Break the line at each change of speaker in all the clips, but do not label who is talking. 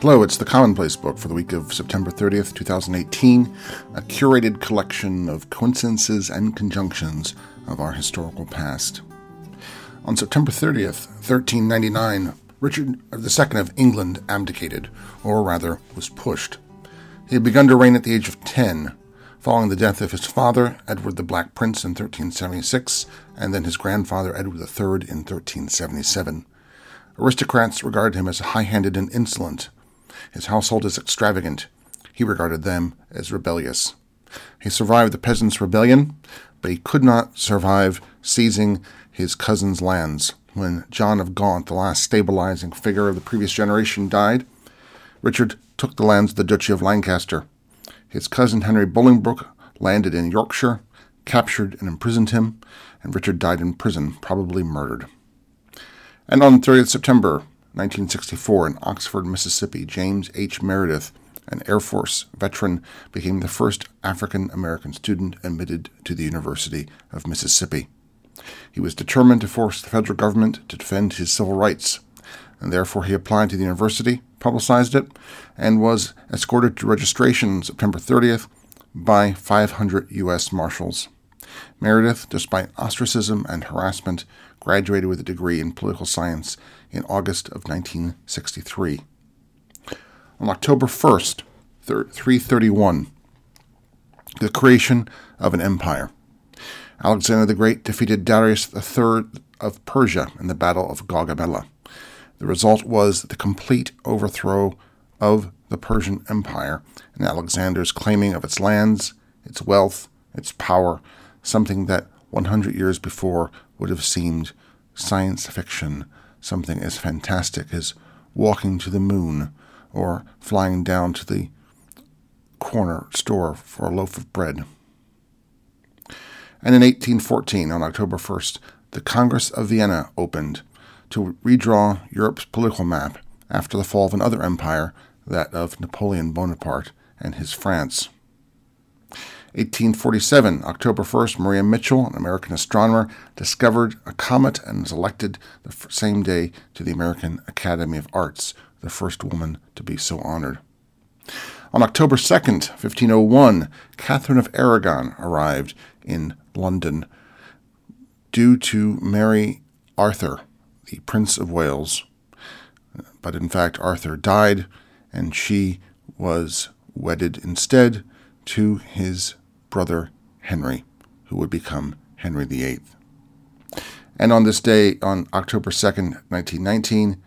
Hello, it's the Commonplace Book for the week of September 30th, 2018, a curated collection of coincidences and conjunctions of our historical past. On September 30th, 1399, Richard II of England abdicated, or rather, was pushed. He had begun to reign at the age of 10, following the death of his father, Edward the Black Prince, in 1376, and then his grandfather, Edward III, in 1377. Aristocrats regarded him as high handed and insolent, his household is extravagant. He regarded them as rebellious. He survived the peasants' rebellion, but he could not survive seizing his cousin's lands. When John of Gaunt, the last stabilizing figure of the previous generation, died, Richard took the lands of the Duchy of Lancaster. His cousin Henry Bolingbroke landed in Yorkshire, captured and imprisoned him, and Richard died in prison, probably murdered. And on the 30th September, 1964, in Oxford, Mississippi, James H. Meredith, an Air Force veteran, became the first African American student admitted to the University of Mississippi. He was determined to force the federal government to defend his civil rights, and therefore he applied to the university, publicized it, and was escorted to registration September 30th by 500 U.S. Marshals. Meredith, despite ostracism and harassment, graduated with a degree in political science in August of 1963. On October 1st, 331, the creation of an empire. Alexander the Great defeated Darius III of Persia in the Battle of Gaugamela. The result was the complete overthrow of the Persian Empire and Alexander's claiming of its lands, its wealth, its power, something that 100 years before would have seemed science fiction something as fantastic as walking to the moon or flying down to the corner store for a loaf of bread. And in 1814, on October 1st, the Congress of Vienna opened to redraw Europe's political map after the fall of another empire, that of Napoleon Bonaparte and his France. 1847, October 1st, Maria Mitchell, an American astronomer, discovered a comet and was elected the same day to the American Academy of Arts, the first woman to be so honored. On October 2nd, 1501, Catherine of Aragon arrived in London due to marry Arthur, the Prince of Wales. But in fact, Arthur died, and she was wedded instead to his brother Henry, who would become Henry VIII. And on this day, on October 2nd, 1919,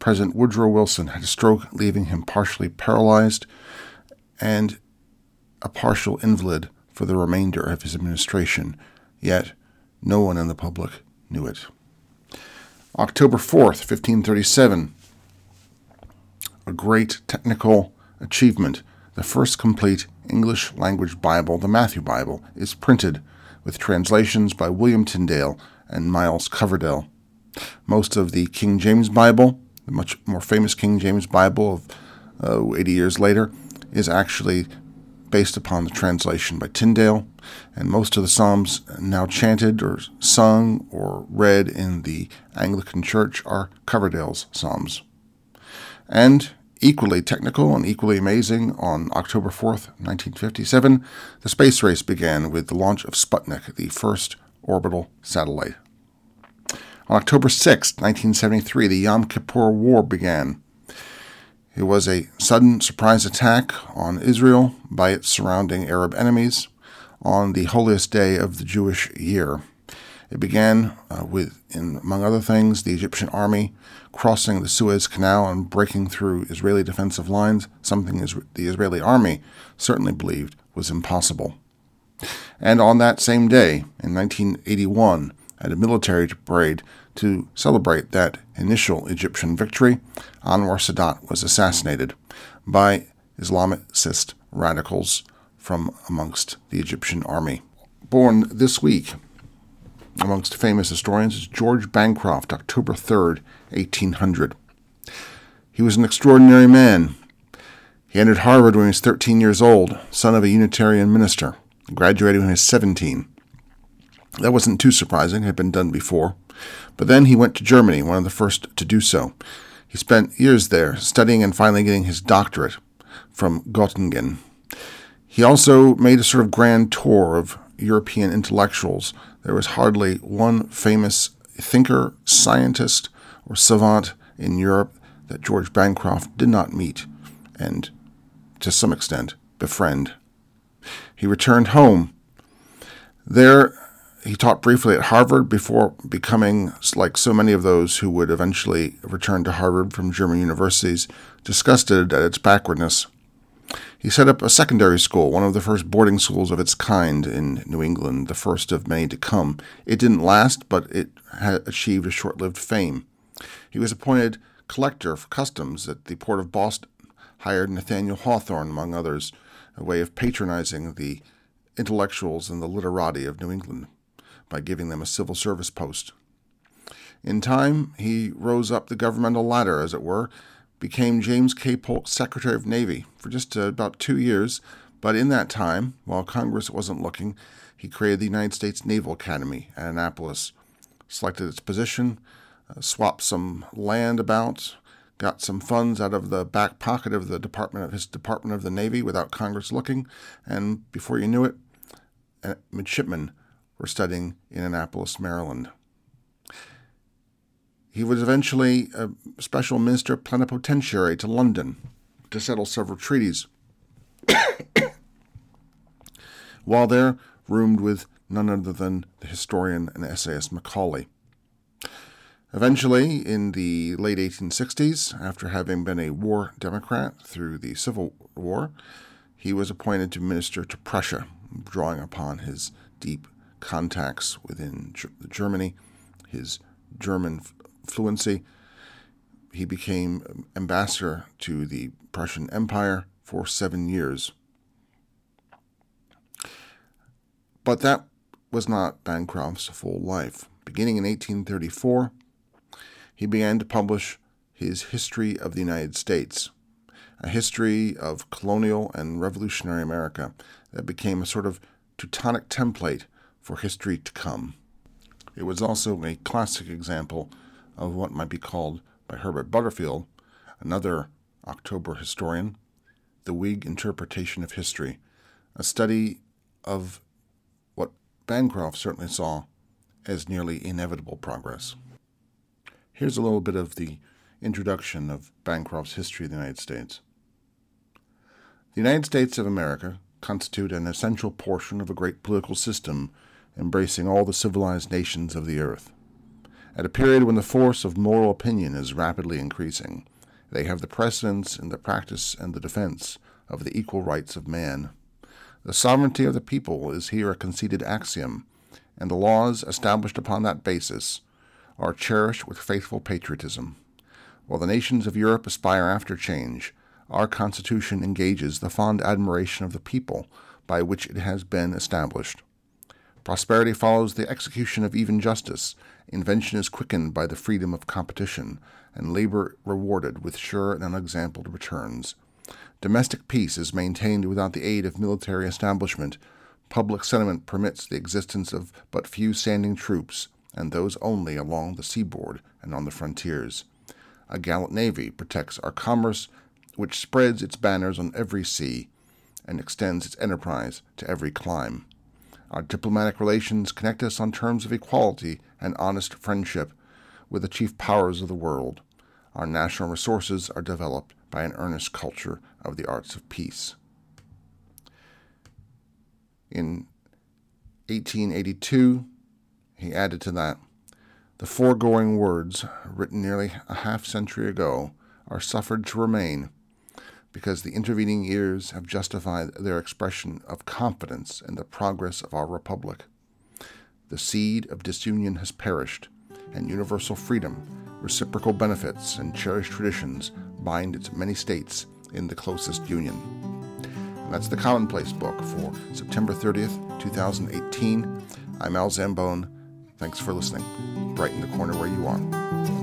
President Woodrow Wilson had a stroke, leaving him partially paralyzed and a partial invalid for the remainder of his administration, yet no one in the public knew it. October 4th, 1537, a great technical achievement the first complete English language Bible, the Matthew Bible, is printed with translations by William Tyndale and Miles Coverdale. Most of the King James Bible, the much more famous King James Bible of uh, 80 years later, is actually based upon the translation by Tyndale, and most of the Psalms now chanted or sung or read in the Anglican Church are Coverdale's Psalms. And Equally technical and equally amazing, on October 4th, 1957, the space race began with the launch of Sputnik, the first orbital satellite. On October 6, 1973, the Yom Kippur War began. It was a sudden surprise attack on Israel by its surrounding Arab enemies on the holiest day of the Jewish year. It began uh, with, in, among other things, the Egyptian army crossing the Suez Canal and breaking through Israeli defensive lines, something the Israeli army certainly believed was impossible. And on that same day, in 1981, at a military parade to celebrate that initial Egyptian victory, Anwar Sadat was assassinated by Islamicist radicals from amongst the Egyptian army. Born this week amongst famous historians is George Bancroft, October 3rd, 1800. He was an extraordinary man. He entered Harvard when he was 13 years old, son of a Unitarian minister, graduated when he was 17. That wasn't too surprising, it had been done before. But then he went to Germany, one of the first to do so. He spent years there, studying and finally getting his doctorate from Göttingen. He also made a sort of grand tour of European intellectuals. There was hardly one famous thinker, scientist, or savant in Europe that George Bancroft did not meet and, to some extent, befriend. He returned home. There, he taught briefly at Harvard before becoming, like so many of those who would eventually return to Harvard from German universities, disgusted at its backwardness. He set up a secondary school, one of the first boarding schools of its kind in New England, the first of many to come. It didn't last, but it achieved a short lived fame. He was appointed collector for customs at the port of Boston, hired Nathaniel Hawthorne, among others, a way of patronizing the intellectuals and the literati of New England by giving them a civil service post. In time, he rose up the governmental ladder, as it were, became James K. Polk Secretary of Navy for just uh, about two years, but in that time, while Congress wasn't looking, he created the United States Naval Academy at Annapolis, selected its position, uh, swapped some land about, got some funds out of the back pocket of the Department of his Department of the Navy without Congress looking, and before you knew it, uh, midshipmen were studying in Annapolis, Maryland. He was eventually a special minister plenipotentiary to London to settle several treaties. While there, roomed with none other than the historian and essayist Macaulay. Eventually, in the late 1860s, after having been a war Democrat through the Civil War, he was appointed to minister to Prussia, drawing upon his deep contacts within Germany, his German fluency. He became ambassador to the Prussian Empire for seven years. But that was not Bancroft's full life. Beginning in 1834, he began to publish his History of the United States, a history of colonial and revolutionary America that became a sort of Teutonic template for history to come. It was also a classic example of what might be called by Herbert Butterfield, another October historian, the Whig interpretation of history, a study of what Bancroft certainly saw as nearly inevitable progress. Here's a little bit of the introduction of Bancroft's History of the United States. The United States of America constitute an essential portion of a great political system embracing all the civilized nations of the earth. At a period when the force of moral opinion is rapidly increasing, they have the precedence in the practice and the defense of the equal rights of man. The sovereignty of the people is here a conceded axiom, and the laws established upon that basis are cherished with faithful patriotism. While the nations of Europe aspire after change, our Constitution engages the fond admiration of the people by which it has been established. Prosperity follows the execution of even justice, invention is quickened by the freedom of competition, and labor rewarded with sure and unexampled returns. Domestic peace is maintained without the aid of military establishment. Public sentiment permits the existence of but few standing troops, and those only along the seaboard and on the frontiers. A gallant navy protects our commerce, which spreads its banners on every sea and extends its enterprise to every clime. Our diplomatic relations connect us on terms of equality and honest friendship with the chief powers of the world. Our national resources are developed by an earnest culture of the arts of peace. In 1882, he added to that the foregoing words, written nearly a half century ago, are suffered to remain because the intervening years have justified their expression of confidence in the progress of our republic. The seed of disunion has perished, and universal freedom, reciprocal benefits, and cherished traditions bind its many states in the closest union. And that's the Commonplace book for September 30th, 2018. I'm Al Zambone. Thanks for listening. Brighten the corner where you are.